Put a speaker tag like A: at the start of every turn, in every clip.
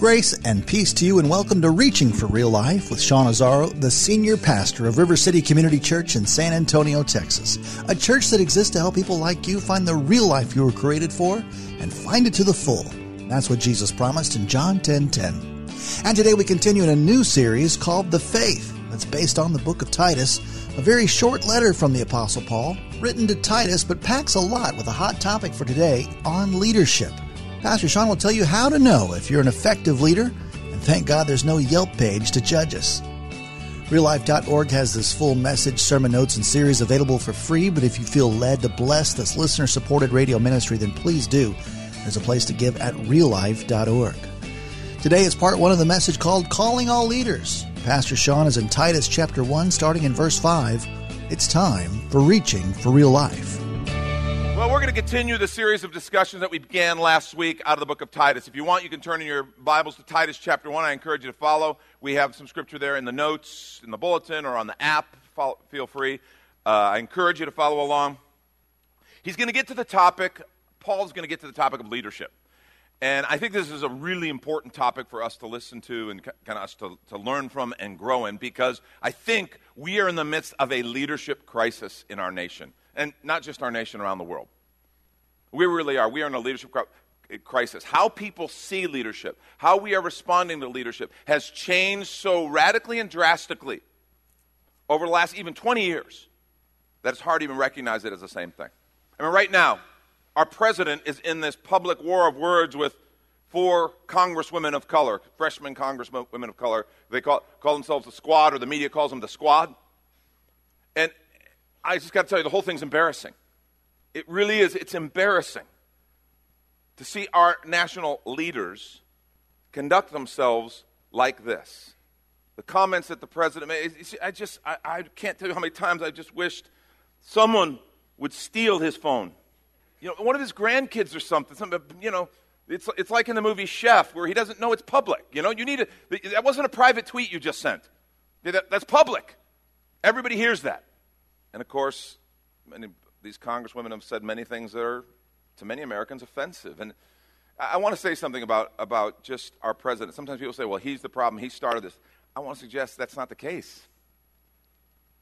A: Grace and peace to you, and welcome to Reaching for Real Life with Sean Azzaro, the senior pastor of River City Community Church in San Antonio, Texas. A church that exists to help people like you find the real life you were created for and find it to the full. That's what Jesus promised in John 10 10. And today we continue in a new series called The Faith that's based on the book of Titus, a very short letter from the Apostle Paul, written to Titus, but packs a lot with a hot topic for today on leadership. Pastor Sean will tell you how to know if you're an effective leader, and thank God there's no Yelp page to judge us. RealLife.org has this full message, sermon notes, and series available for free, but if you feel led to bless this listener supported radio ministry, then please do. There's a place to give at reallife.org. Today is part one of the message called Calling All Leaders. Pastor Sean is in Titus chapter 1, starting in verse 5. It's time for Reaching for Real Life.
B: Well, we're going to continue the series of discussions that we began last week out of the book of Titus. If you want, you can turn in your Bibles to Titus chapter 1. I encourage you to follow. We have some scripture there in the notes, in the bulletin, or on the app. Follow, feel free. Uh, I encourage you to follow along. He's going to get to the topic, Paul's going to get to the topic of leadership. And I think this is a really important topic for us to listen to and kind of us to, to learn from and grow in because I think we are in the midst of a leadership crisis in our nation and not just our nation, around the world. We really are. We are in a leadership crisis. How people see leadership, how we are responding to leadership, has changed so radically and drastically over the last even 20 years that it's hard to even recognize it as the same thing. I mean, right now, our president is in this public war of words with four congresswomen of color, freshman congresswomen of color. They call, call themselves the squad, or the media calls them the squad. And I just got to tell you, the whole thing's embarrassing. It really is. It's embarrassing to see our national leaders conduct themselves like this. The comments that the president made, I just, I, I can't tell you how many times I just wished someone would steal his phone. You know, one of his grandkids or something, something you know, it's, it's like in the movie Chef, where he doesn't know it's public. You know, you need a, that wasn't a private tweet you just sent. That, that's public. Everybody hears that. And of course, many, these congresswomen have said many things that are, to many Americans, offensive. And I, I want to say something about, about just our president. Sometimes people say, well, he's the problem, he started this. I want to suggest that's not the case.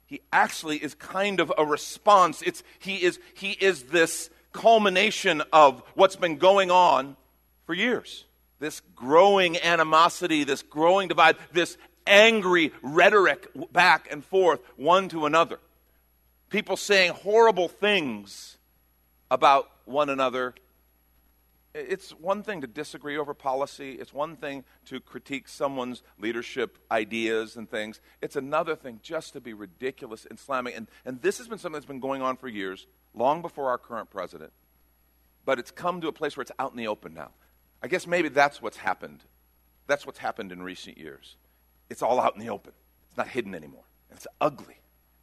B: He actually is kind of a response. It's, he, is, he is this culmination of what's been going on for years. This growing animosity, this growing divide, this angry rhetoric back and forth, one to another people saying horrible things about one another. It's one thing to disagree over policy. It's one thing to critique someone's leadership ideas and things. It's another thing just to be ridiculous and slamming. And, and this has been something that's been going on for years, long before our current president. But it's come to a place where it's out in the open now. I guess maybe that's what's happened. That's what's happened in recent years. It's all out in the open, it's not hidden anymore. It's ugly.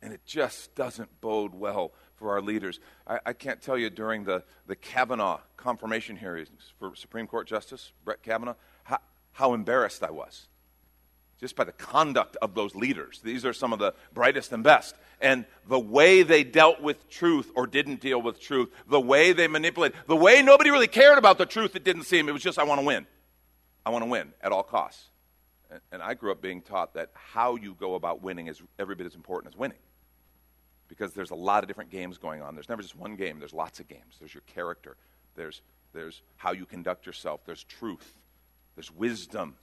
B: And it just doesn't bode well for our leaders. I, I, can't tell you during the, the Kavanaugh confirmation hearings for Supreme Court Justice Brett Kavanaugh how, how embarrassed I was just by the conduct of those leaders. These are some of the brightest and best. And the way they dealt with truth or didn't deal with truth, the way they manipulated, the way nobody really cared about the truth, it didn't seem. It was just, I want to win. I want to win at all costs. And, and I grew up being taught that how you go about winning is every bit as important as winning because there's a lot of different games going on. There's never just one game, there's lots of games. There's your character, there's, there's how you conduct yourself, there's truth, there's wisdom,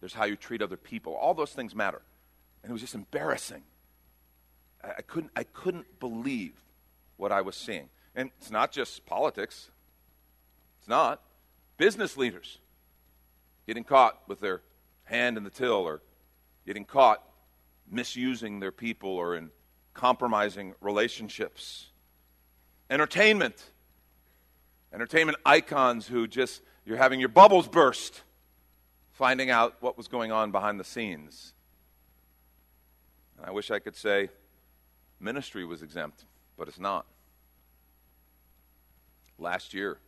B: there's how you treat other people. All those things matter. And it was just embarrassing. I, I couldn't, I couldn't believe what I was seeing. And it's not just politics, it's not. Business leaders getting caught with their hand in the till or getting caught misusing their people or in compromising relationships. Entertainment. entertainment icons who just, you're having your bubbles burst, finding out what was going on behind the scenes. And I wish I could say ministry was exempt, but it's not. Last year,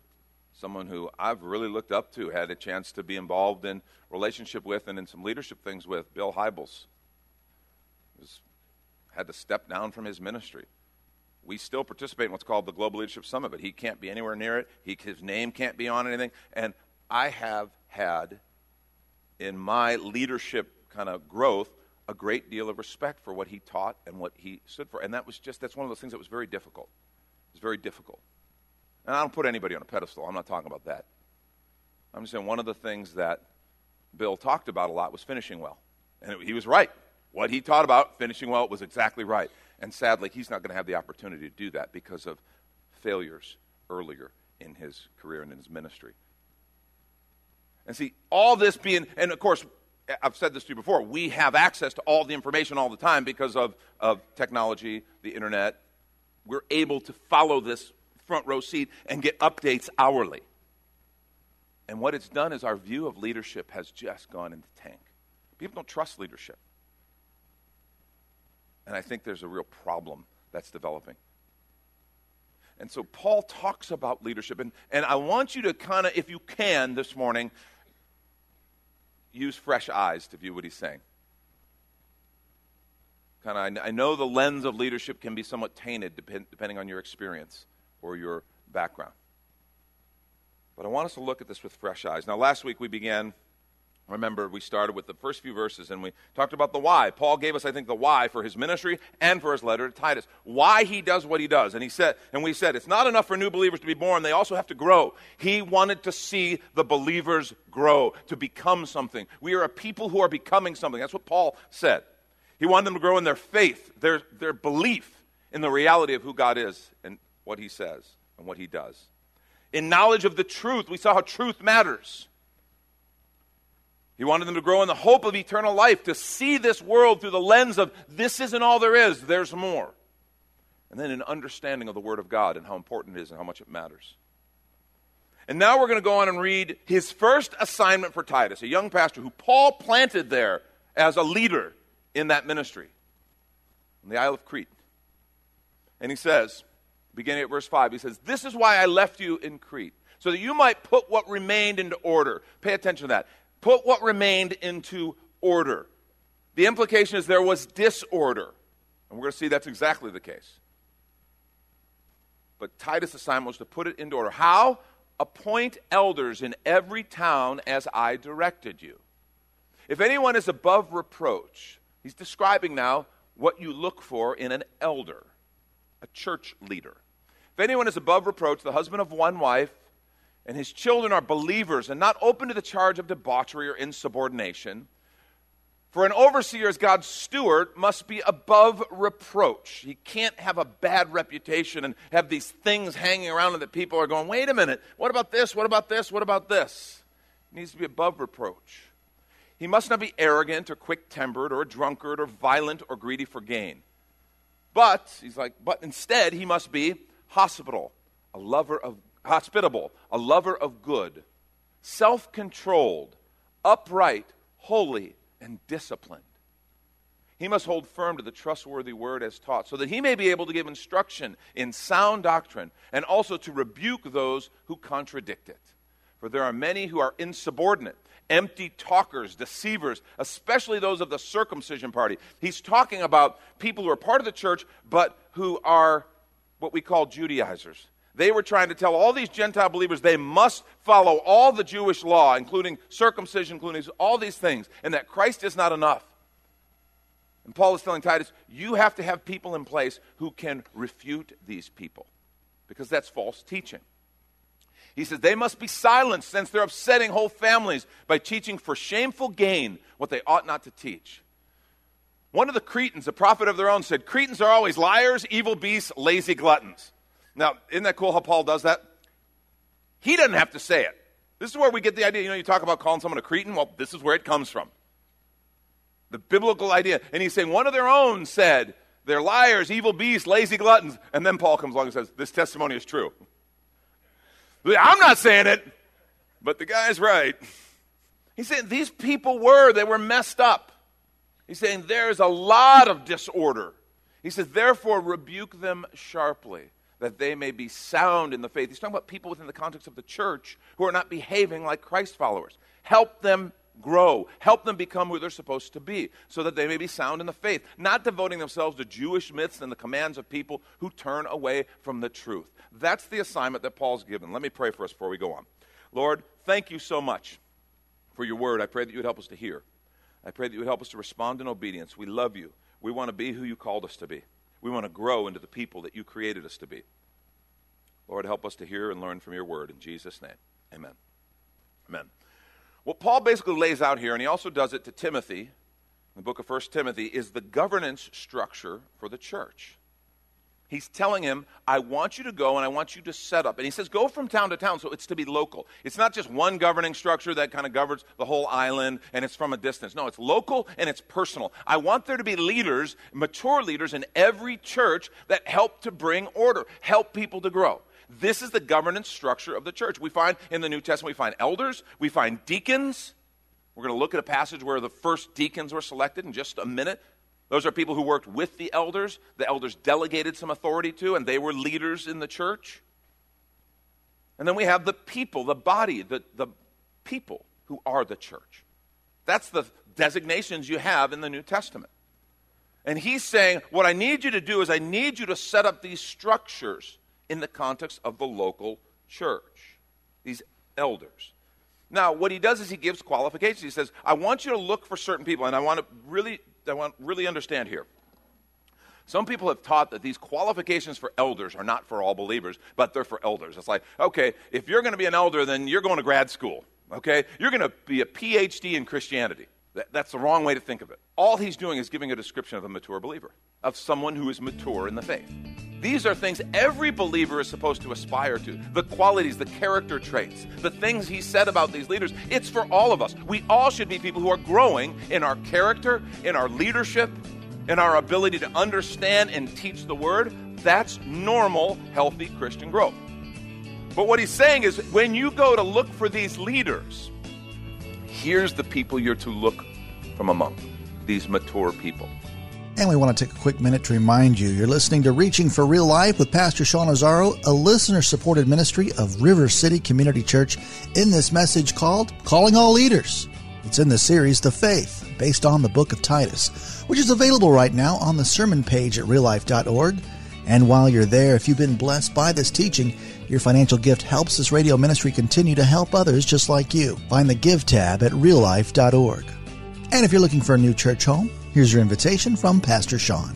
B: someone who I've really looked up to had a chance to be involved in relationship with and in some leadership things with Bill Hybels. Was, had to step down from his ministry. We still participate in what's called the Global Leadership Summit, but he can't be anywhere near it. He, his name can't be on anything. And I have had, in my leadership kind of growth, a great deal of respect for what he taught and what he stood for. And that was just, that's one of those things that was very difficult. It was very difficult. And I don't put anybody on a pedestal. I'm not talking about that. I'm just saying one of the things that Bill talked about a lot was finishing well. And it, he was right. What he taught about finishing well was exactly right. And sadly, he's not going to have the opportunity to do that because of failures earlier in his career and in his ministry. And see, all this being, and of course, I've said this to you before, we have access to all the information all the time because of, of technology, the internet. We're able to follow this front row seat and get updates hourly. And what it's done is our view of leadership has just gone in the tank. People don't trust leadership. And I think there's a real problem that's developing. And so Paul talks about leadership. And, and I want you to kind of, if you can this morning, use fresh eyes to view what he's saying. Kind of, I know the lens of leadership can be somewhat tainted depend, depending on your experience or your background. But I want us to look at this with fresh eyes. Now, last week we began Remember, we started with the first few verses and we talked about the why. Paul gave us, I think, the why for his ministry and for his letter to Titus. Why he does what he does. And he said, and we said, it's not enough for new believers to be born, they also have to grow. He wanted to see the believers grow, to become something. We are a people who are becoming something. That's what Paul said. He wanted them to grow in their faith, their, their belief in the reality of who God is and what he says and what he does. In knowledge of the truth, we saw how truth matters. He wanted them to grow in the hope of eternal life, to see this world through the lens of this isn't all there is, there's more. And then an understanding of the Word of God and how important it is and how much it matters. And now we're going to go on and read his first assignment for Titus, a young pastor who Paul planted there as a leader in that ministry on the Isle of Crete. And he says, beginning at verse 5, he says, This is why I left you in Crete, so that you might put what remained into order. Pay attention to that put what remained into order. The implication is there was disorder. And we're going to see that's exactly the case. But Titus' assignment was to put it into order. How? Appoint elders in every town as I directed you. If anyone is above reproach, he's describing now what you look for in an elder, a church leader. If anyone is above reproach, the husband of one wife, and his children are believers and not open to the charge of debauchery or insubordination. For an overseer as God's steward must be above reproach. He can't have a bad reputation and have these things hanging around that people are going, wait a minute, what about this? What about this? What about this? He needs to be above reproach. He must not be arrogant or quick tempered or a drunkard or violent or greedy for gain. But, he's like, but instead he must be hospitable, a lover of hospitable, a lover of good, self controlled, upright, holy, and disciplined. He must hold firm to the trustworthy word as taught, so that he may be able to give instruction in sound doctrine and also to rebuke those who contradict it. For there are many who are insubordinate, empty talkers, deceivers, especially those of the circumcision party. He's talking about people who are part of the church, but who are what we call Judaizers. They were trying to tell all these Gentile believers they must follow all the Jewish law, including circumcision, including all these things, and that Christ is not enough. And Paul is telling Titus, you have to have people in place who can refute these people, because that's false teaching. He says they must be silenced since they're upsetting whole families by teaching for shameful gain what they ought not to teach. One of the Cretans, a prophet of their own, said, Cretans are always liars, evil beasts, lazy gluttons. Now, isn't that cool how Paul does that? He doesn't have to say it. This is where we get the idea. You know, you talk about calling someone a Cretan. Well, this is where it comes from. The biblical idea. And he's saying one of their own said, they're liars, evil beasts, lazy gluttons. And then Paul comes along and says, this testimony is true. I'm not saying it, but the guy's right. He's saying these people were, they were messed up. He's saying there's a lot of disorder. He says, therefore, rebuke them sharply, that they may be sound in the faith. He's talking about people within the context of the church who are not behaving like Christ followers. Help them grow. Help them become who they're supposed to be, so that they may be sound in the faith, not devoting themselves to Jewish myths and the commands of people who turn away from the truth. That's the assignment that Paul's given. Let me pray for us before we go on. Lord, thank you so much for your word. I pray that you would help us to hear. I pray that you would help us to respond in obedience. We love you. We want to be who you called us to be. We want to grow into the people that you created us to be. Lord, help us to hear and learn from your word. In Jesus' name, amen. Amen. What Paul basically lays out here, and he also does it to Timothy, in the book of 1 Timothy, is the governance structure for the church. He's telling him, I want you to go and I want you to set up. And he says, go from town to town, so it's to be local. It's not just one governing structure that kind of governs the whole island and it's from a distance. No, it's local and it's personal. I want there to be leaders, mature leaders in every church that help to bring order, help people to grow. This is the governance structure of the church. We find in the New Testament, we find elders, we find deacons. We're going to look at a passage where the first deacons were selected in just a minute. Those are people who worked with the elders. The elders delegated some authority to, and they were leaders in the church. And then we have the people, the body, the, the people who are the church. That's the designations you have in the New Testament. And he's saying, What I need you to do is, I need you to set up these structures in the context of the local church, these elders. Now, what he does is he gives qualifications. He says, I want you to look for certain people, and I want to really I want really understand here. Some people have taught that these qualifications for elders are not for all believers, but they're for elders. It's like, okay, if you're going to be an elder, then you're going to grad school, okay? You're going to be a PhD in Christianity. That's the wrong way to think of it. All he's doing is giving a description of a mature believer, of someone who is mature in the faith. These are things every believer is supposed to aspire to. The qualities, the character traits, the things he said about these leaders. It's for all of us. We all should be people who are growing in our character, in our leadership, in our ability to understand and teach the word. That's normal, healthy Christian growth. But what he's saying is when you go to look for these leaders, here's the people you're to look from among these mature people.
A: And we want to take a quick minute to remind you you're listening to Reaching for Real Life with Pastor Sean Azzaro, a listener supported ministry of River City Community Church, in this message called Calling All Leaders. It's in the series The Faith, based on the book of Titus, which is available right now on the sermon page at reallife.org. And while you're there, if you've been blessed by this teaching, your financial gift helps this radio ministry continue to help others just like you. Find the Give tab at reallife.org. And if you're looking for a new church home, Here's your invitation from Pastor Sean.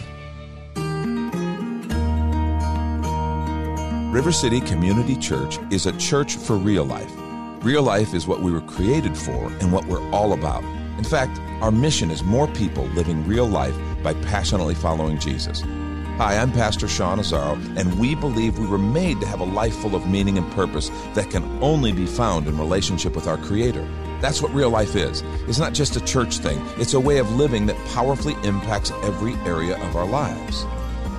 C: River City Community Church is a church for real life. Real life is what we were created for and what we're all about. In fact, our mission is more people living real life by passionately following Jesus. Hi, I'm Pastor Sean Azzaro, and we believe we were made to have a life full of meaning and purpose that can only be found in relationship with our Creator. That's what real life is. It's not just a church thing, it's a way of living that powerfully impacts every area of our lives.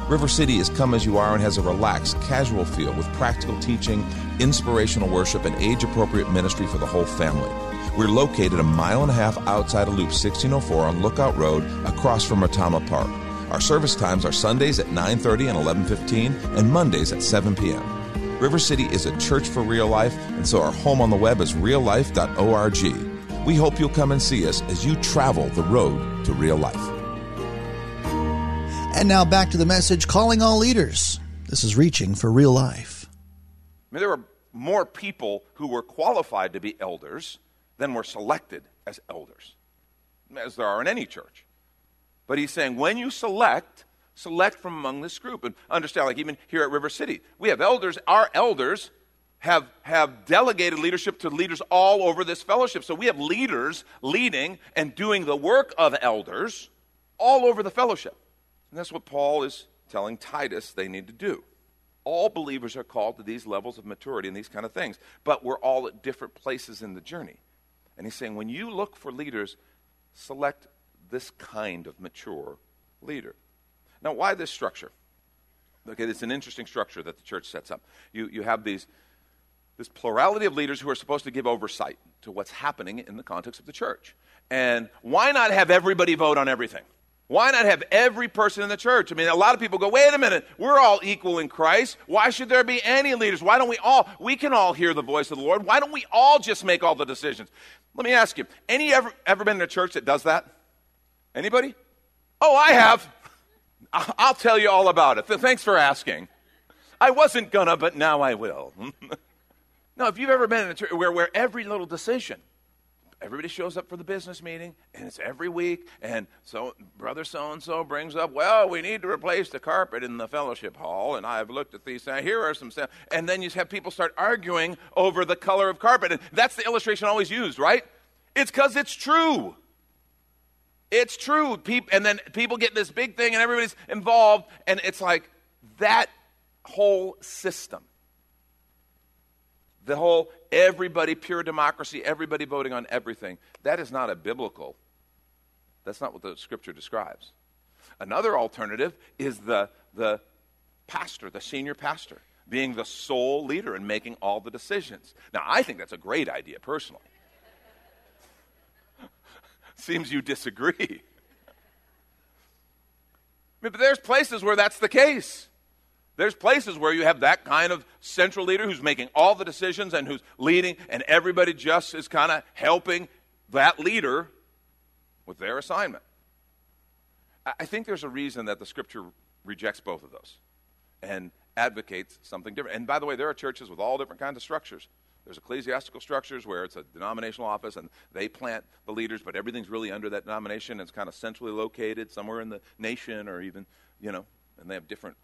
C: River City is come as you are and has a relaxed, casual feel with practical teaching, inspirational worship, and age appropriate ministry for the whole family. We're located a mile and a half outside of Loop 1604 on Lookout Road across from Retama Park. Our service times are Sundays at 9:30 and 11:15 and Mondays at 7 p.m. River City is a church for real life, and so our home on the web is reallife.org. We hope you'll come and see us as you travel the road to real life.
A: And now back to the message calling all leaders. This is reaching for real life.
B: I mean, there were more people who were qualified to be elders than were selected as elders, as there are in any church. But he's saying when you select, select from among this group. And understand, like even here at River City, we have elders. Our elders have, have delegated leadership to leaders all over this fellowship. So we have leaders leading and doing the work of elders all over the fellowship. And that's what Paul is telling Titus they need to do. All believers are called to these levels of maturity and these kind of things, but we're all at different places in the journey. And he's saying when you look for leaders, select this kind of mature leader. Now, why this structure? Okay, it's an interesting structure that the church sets up. You, you have these this plurality of leaders who are supposed to give oversight to what's happening in the context of the church. And why not have everybody vote on everything? Why not have every person in the church? I mean, a lot of people go, wait a minute, we're all equal in Christ. Why should there be any leaders? Why don't we all, we can all hear the voice of the Lord. Why don't we all just make all the decisions? Let me ask you, any ever, ever been in a church that does that? Anybody? Oh, I have. I'll tell you all about it. Thanks for asking. I wasn't gonna, but now I will. no, if you've ever been in a church where, where every little decision, everybody shows up for the business meeting, and it's every week, and so brother so and so brings up, well, we need to replace the carpet in the fellowship hall, and I've looked at these. and Here are some, stuff. and then you have people start arguing over the color of carpet, and that's the illustration always used, right? It's because it's true. It's true. and then people get this big thing, and everybody's involved, and it's like that whole system the whole everybody, pure democracy, everybody voting on everything, that is not a biblical, that's not what the scripture describes. Another alternative is the, the pastor, the senior pastor, being the sole leader and making all the decisions. Now, I think that's a great idea personally. Seems you disagree. but there's places where that's the case. There's places where you have that kind of central leader who's making all the decisions and who's leading, and everybody just is kind of helping that leader with their assignment. I think there's a reason that the scripture rejects both of those and advocates something different. And by the way, there are churches with all different kinds of structures. There's ecclesiastical structures where it's a denominational office and they plant the leaders, but everything's really under that denomination. It's kind of centrally located somewhere in the nation or even, you know, and they have different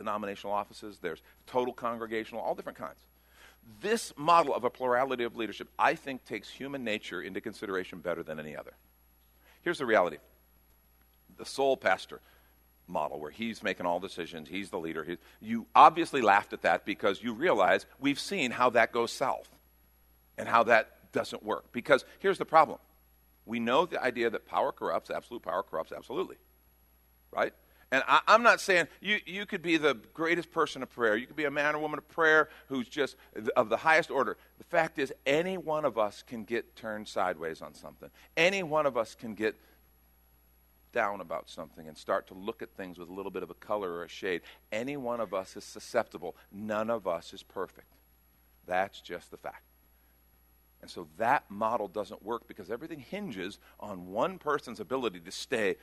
B: denominational offices, there's total congregational, all different kinds. This model of a plurality of leadership, I think, takes human nature into consideration better than any other. Here's the reality the sole pastor model, where he's making all decisions, he's the leader. You obviously laughed at that because you realize we've seen how that goes south and how that doesn't work. Because here's the problem we know the idea that power corrupts, absolute power corrupts absolutely. Right? And I, am not saying you, you could be the greatest person of prayer. You could be a man or woman of prayer who's just of the highest order. The fact is, any one of us can get turned sideways on something. Any one of us can get down about something and start to look at things with a little bit of a color or a shade. Any one of us is susceptible. None of us is perfect. That's just the fact. And so that model doesn't work because everything hinges on one person's ability to stay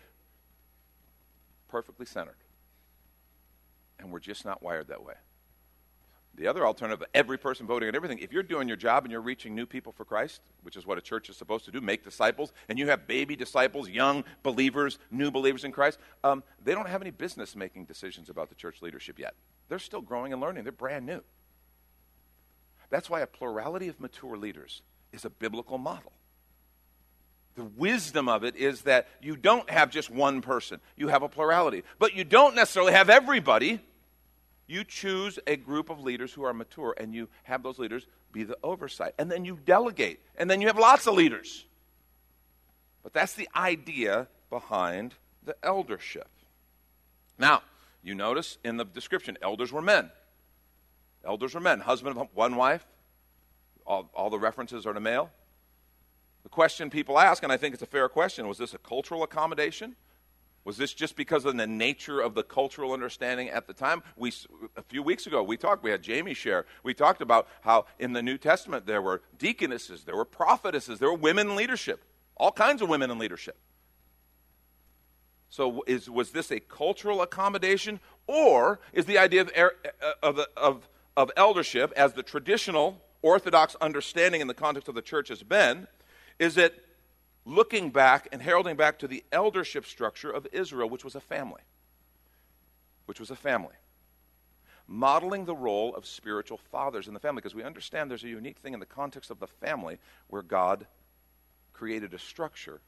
B: perfectly centered. And we're just not wired that way. The other alternative, every person voting on everything, if you're doing your job and you're reaching new people for Christ, which is what a church is supposed to do, make disciples, and you have baby disciples, young believers, new believers in Christ, um, they don't have any business making decisions about the church leadership yet. They're still growing and learning, they're brand new. That's why a plurality of mature leaders is a biblical model the wisdom of it is that you don't have just one person, you have a plurality. But you don't necessarily have everybody. You choose a group of leaders who are mature, and you have those leaders be the oversight. And then you delegate, and then you have lots of leaders. But that's the idea behind the eldership. Now, you notice in the description, elders were men. Elders were men, husband of one wife. All, all the references are to male. The question people ask, and I think it's a fair question, was this a cultural accommodation? Was this just because of the nature of the cultural understanding at the time? We, a few weeks ago, we talked, we had Jamie share, we talked about how in the New Testament there were deaconesses, there were prophetesses, there were women in leadership, all kinds of women in leadership. So, is, was this a cultural accommodation, or is the idea of, er, of, of, of eldership, as the traditional Orthodox understanding in the context of the church has been, is it looking back and heralding back to the eldership structure of Israel, which was a family. Which was a family. Modeling the role of spiritual fathers in the family, because we understand there's a unique thing in the context of the family where God created a structure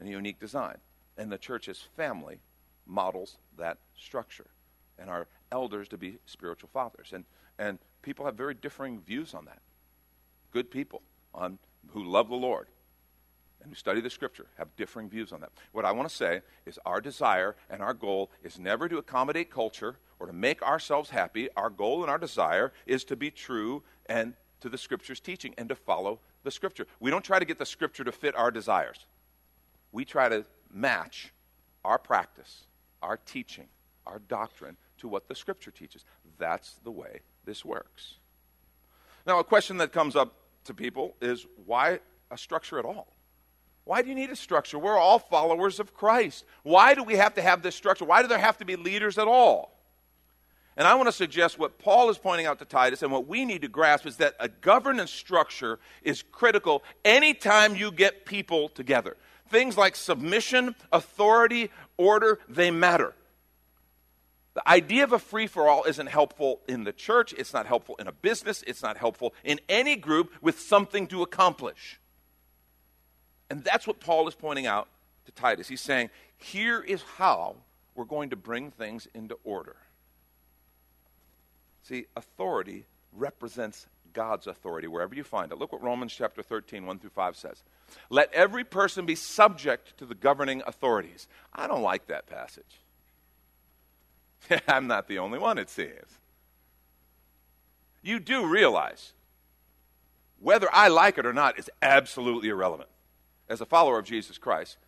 B: and a unique design. And the church's family models that structure. And our elders to be spiritual fathers. And, and people have very differing views on that. Good people on who love the Lord and who study the scripture have differing views on that. What I want to say is our desire and our goal is never to accommodate culture or to make ourselves happy, our goal and our desire is to be true and to the Scripture's teaching and to follow the Scripture. We don't try to get the Scripture to fit our desires. We try to match our practice, our teaching, our doctrine to what the Scripture teaches. That's the way this works. Now, a question that comes up to people is why a structure at all? Why do you need a structure? We're all followers of Christ. Why do we have to have this structure? Why do there have to be leaders at all? And I want to suggest what Paul is pointing out to Titus and what we need to grasp is that a governance structure is critical anytime you get people together. Things like submission, authority, order, they matter. The idea of a free for all isn't helpful in the church, it's not helpful in a business, it's not helpful in any group with something to accomplish. And that's what Paul is pointing out to Titus. He's saying, here is how we're going to bring things into order. See, authority represents God's authority wherever you find it. Look what Romans chapter 13, 1 through 5 says. Let every person be subject to the governing authorities. I don't like that passage. I'm not the only one, it seems. You do realize whether I like it or not is absolutely irrelevant. As a follower of Jesus Christ,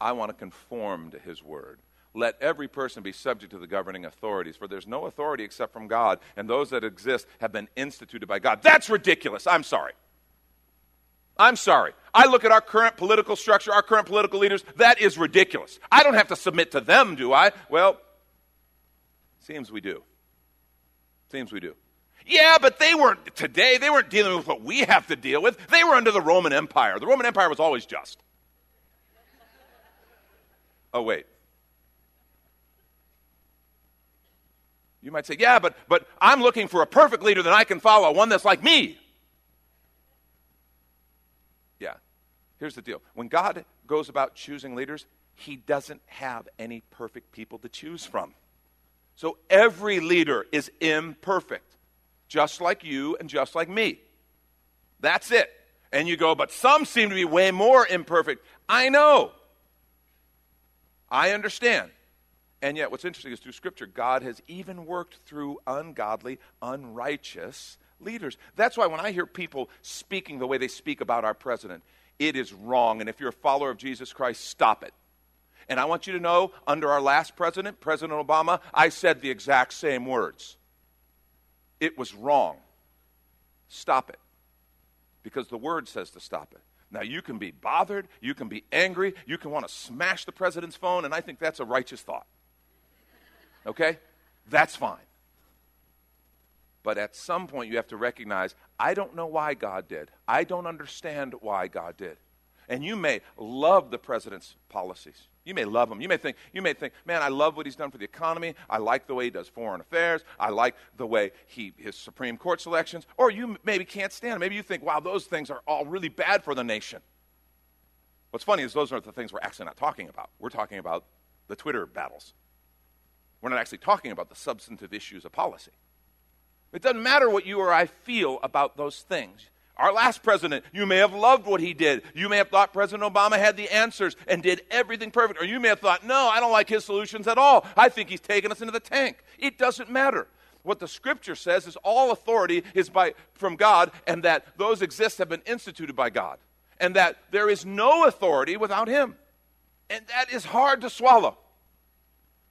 B: I want to conform to his word. Let every person be subject to the governing authorities, for there's no authority except from God, and those that exist have been instituted by God. That's ridiculous. I'm sorry. I'm sorry. I look at our current political structure, our current political leaders, that is ridiculous. I don't have to submit to them, do I? Well, seems we do. Seems we do. Yeah, but they weren't today, they weren't dealing with what we have to deal with. They were under the Roman Empire. The Roman Empire was always just. Oh, wait. You might say, yeah, but, but I'm looking for a perfect leader that I can follow, one that's like me. Yeah. Here's the deal when God goes about choosing leaders, he doesn't have any perfect people to choose from. So every leader is imperfect, just like you and just like me. That's it. And you go, but some seem to be way more imperfect. I know. I understand. And yet, what's interesting is through Scripture, God has even worked through ungodly, unrighteous leaders. That's why when I hear people speaking the way they speak about our president, it is wrong. And if you're a follower of Jesus Christ, stop it. And I want you to know, under our last president, President Obama, I said the exact same words. It was wrong. Stop it. Because the word says to stop it. Now, you can be bothered, you can be angry, you can want to smash the president's phone, and I think that's a righteous thought. Okay? That's fine. But at some point, you have to recognize I don't know why God did. I don't understand why God did. And you may love the president's policies. You may love him. You may think, you may think, man, I love what he's done for the economy. I like the way he does foreign affairs. I like the way he his Supreme Court selections. Or you maybe can't stand it. Maybe you think, wow, those things are all really bad for the nation. What's funny is those aren't the things we're actually not talking about. We're talking about the Twitter battles. We're not actually talking about the substantive issues of policy. It doesn't matter what you or I feel about those things. Our last president, you may have loved what he did. You may have thought President Obama had the answers and did everything perfect. Or you may have thought, no, I don't like his solutions at all. I think he's taking us into the tank. It doesn't matter. What the scripture says is all authority is by, from God and that those exist have been instituted by God. And that there is no authority without him. And that is hard to swallow.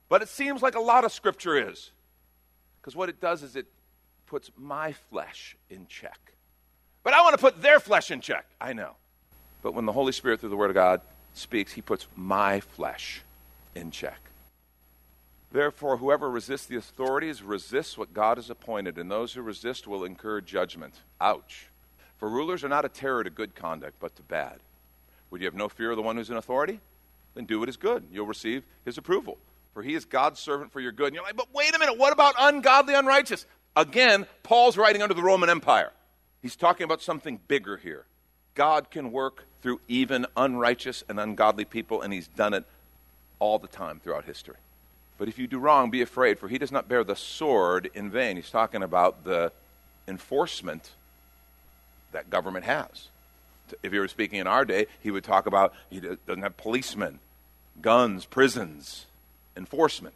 B: But it seems like a lot of scripture is. Because what it does is it puts my flesh in check. But I want to put their flesh in check. I know. But when the Holy Spirit, through the Word of God, speaks, He puts my flesh in check. Therefore, whoever resists the authorities resists what God has appointed, and those who resist will incur judgment. Ouch. For rulers are not a terror to good conduct, but to bad. Would you have no fear of the one who's in authority? Then do what is good. You'll receive his approval for he is God's servant for your good. And you're like, but wait a minute, what about ungodly, unrighteous? Again, Paul's writing under the Roman Empire. He's talking about something bigger here. God can work through even unrighteous and ungodly people, and he's done it all the time throughout history. But if you do wrong, be afraid, for he does not bear the sword in vain. He's talking about the enforcement that government has. If he were speaking in our day, he would talk about he doesn't have policemen, guns, prisons, enforcement.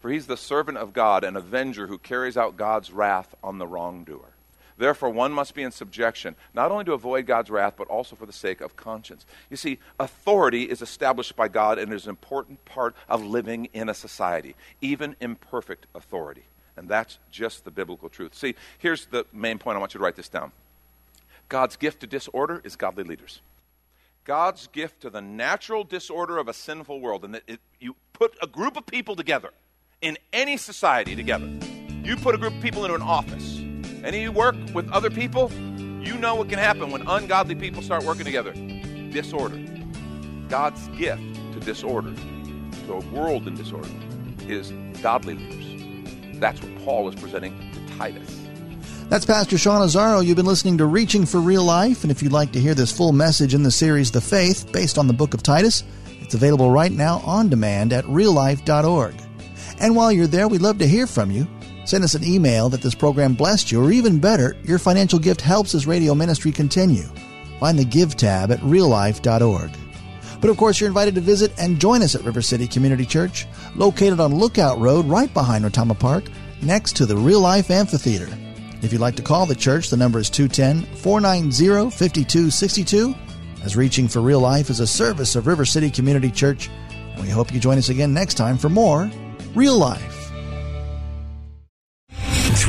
B: For he's the servant of God, an avenger who carries out God's wrath on the wrongdoer. Therefore, one must be in subjection, not only to avoid God's wrath, but also for the sake of conscience. You see, authority is established by God and is an important part of living in a society, even imperfect authority. And that's just the biblical truth. See, here's the main point. I want you to write this down God's gift to disorder is godly leaders. God's gift to the natural disorder of a sinful world, and that it, you put a group of people together in any society together. You put a group of people into an office, and you work with other people, you know what can happen when ungodly people start working together disorder. God's gift to disorder, to a world in disorder, is godly leaders. That's what Paul is presenting to Titus.
A: That's Pastor Sean Azzaro. You've been listening to Reaching for Real Life, and if you'd like to hear this full message in the series The Faith, based on the book of Titus, it's available right now on demand at reallife.org. And while you're there, we'd love to hear from you. Send us an email that this program blessed you, or even better, your financial gift helps this radio ministry continue. Find the Give tab at reallife.org. But of course, you're invited to visit and join us at River City Community Church, located on Lookout Road right behind Retama Park, next to the Real Life Amphitheater. If you'd like to call the church, the number is 210 490 5262. As Reaching for Real Life is a service of River City Community Church, and we hope you join us again next time for more Real Life.